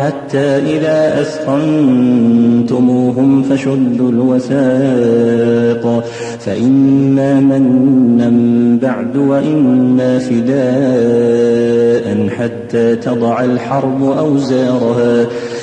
حتى إذا أسقنتموهم فشدوا الوساق فإما منا بعد وإما فداء حتى تضع الحرب أوزارها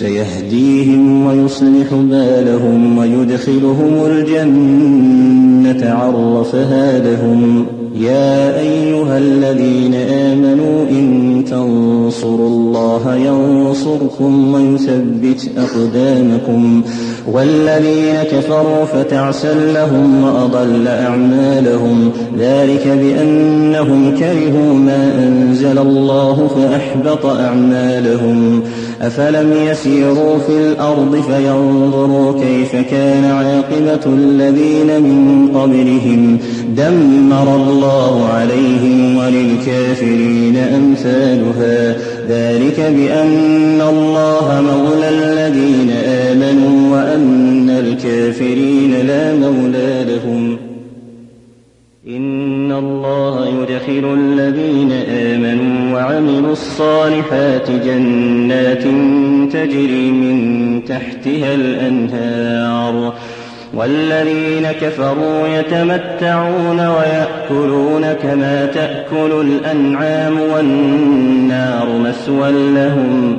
سيهديهم ويصلح بالهم ويدخلهم الجنة عرفها لهم يا أيها الذين آمنوا إن تنصروا الله ينصركم ويثبت أقدامكم والذين كفروا فتعسى لهم وأضل أعمالهم ذلك بأنهم كرهوا ما أنزل الله فأحبط أعمالهم أفلم يسيروا في الأرض فينظروا كيف كان عاقبة الذين من قبلهم دمر الله عليهم وللكافرين أمثالها ذلك بأن الله مولى الذين آمنوا وأن الكافرين لا مولى لهم إن الله يدخل الذين آمنوا وعملوا الصالحات جنات تجري من تحتها الأنهار والذين كفروا يتمتعون ويأكلون كما تأكل الأنعام والنار مسوى لهم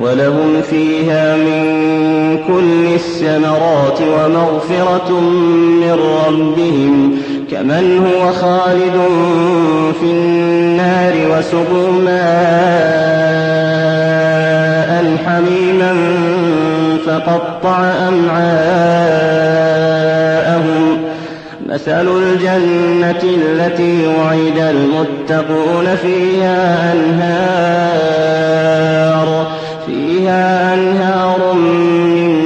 ولهم فيها من كل الثمرات ومغفرة من ربهم كمن هو خالد في النار وسقوا ماء حميما فقطع أمعاءهم مثل الجنة التي وعد المتقون فيها أنهار أنهار من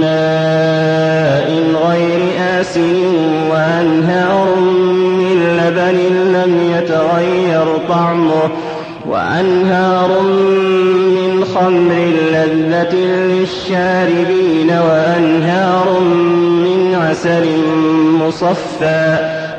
ماء غير آسن وأنهار من لبن لم يتغير طعمه وأنهار من خمر لذة للشاربين وأنهار من عسل مصفى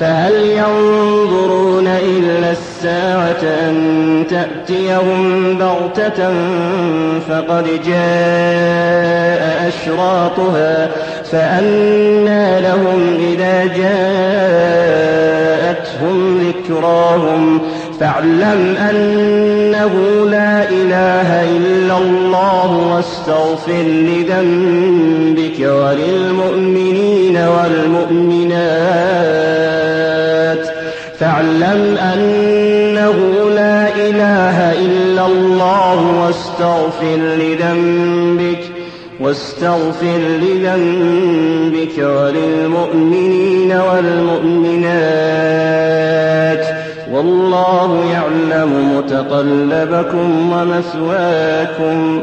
فهل ينظرون إلا الساعة أن تأتيهم بغتة فقد جاء أشراطها فأنا لهم إذا جاءتهم ذكراهم فاعلم أنه لا إله إلا الله واستغفر لذنبك إله إلا الله واستغفر لذنبك واستغفر لذنبك وللمؤمنين والمؤمنات والله يعلم متقلبكم ومثواكم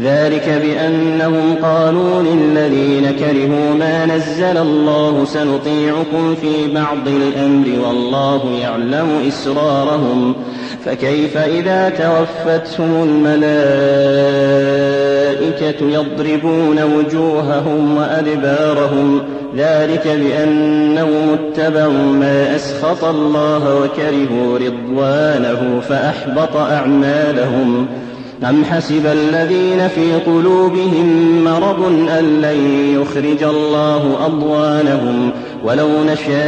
ذلك بأنهم قالوا للذين كرهوا ما نزل الله سنطيعكم في بعض الأمر والله يعلم إسرارهم فكيف إذا توفتهم الملائكة يضربون وجوههم وأدبارهم ذلك بأنهم اتبعوا ما أسخط الله وكرهوا رضوانه فأحبط أعمالهم ۖ أم حسب الذين في قلوبهم مرض أن لن يخرج الله أضوانهم ولو نشاء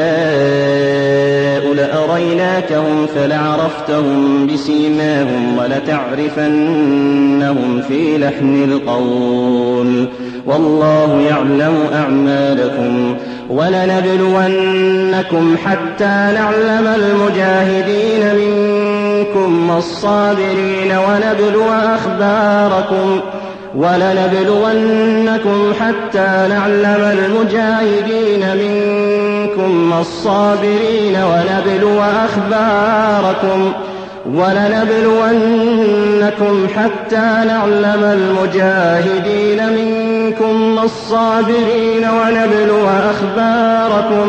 لأريناكهم فلعرفتهم بسيماهم ولتعرفنهم في لحن القول والله يعلم أعمالكم ولنبلونكم حتى نعلم المجاهدين منكم الصابرين ونبلو أخباركم ولنبلونكم حتى نعلم المجاهدين منكم الصابرين ونبلو أخباركم ولنبلونكم حتى نعلم المجاهدين منكم الصابرين ونبلو أخباركم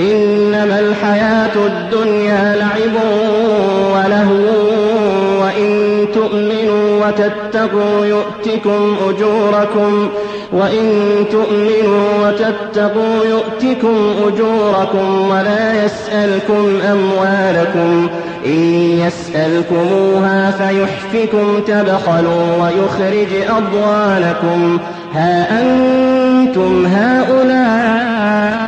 إنما الحياة الدنيا لعب وله وإن تؤمنوا وتتقوا يؤتكم أجوركم وإن تؤمنوا وتتقوا يؤتكم أجوركم ولا يسألكم أموالكم إن يسألكموها فيحفكم تبخلوا ويخرج أضوالكم ها أنتم هؤلاء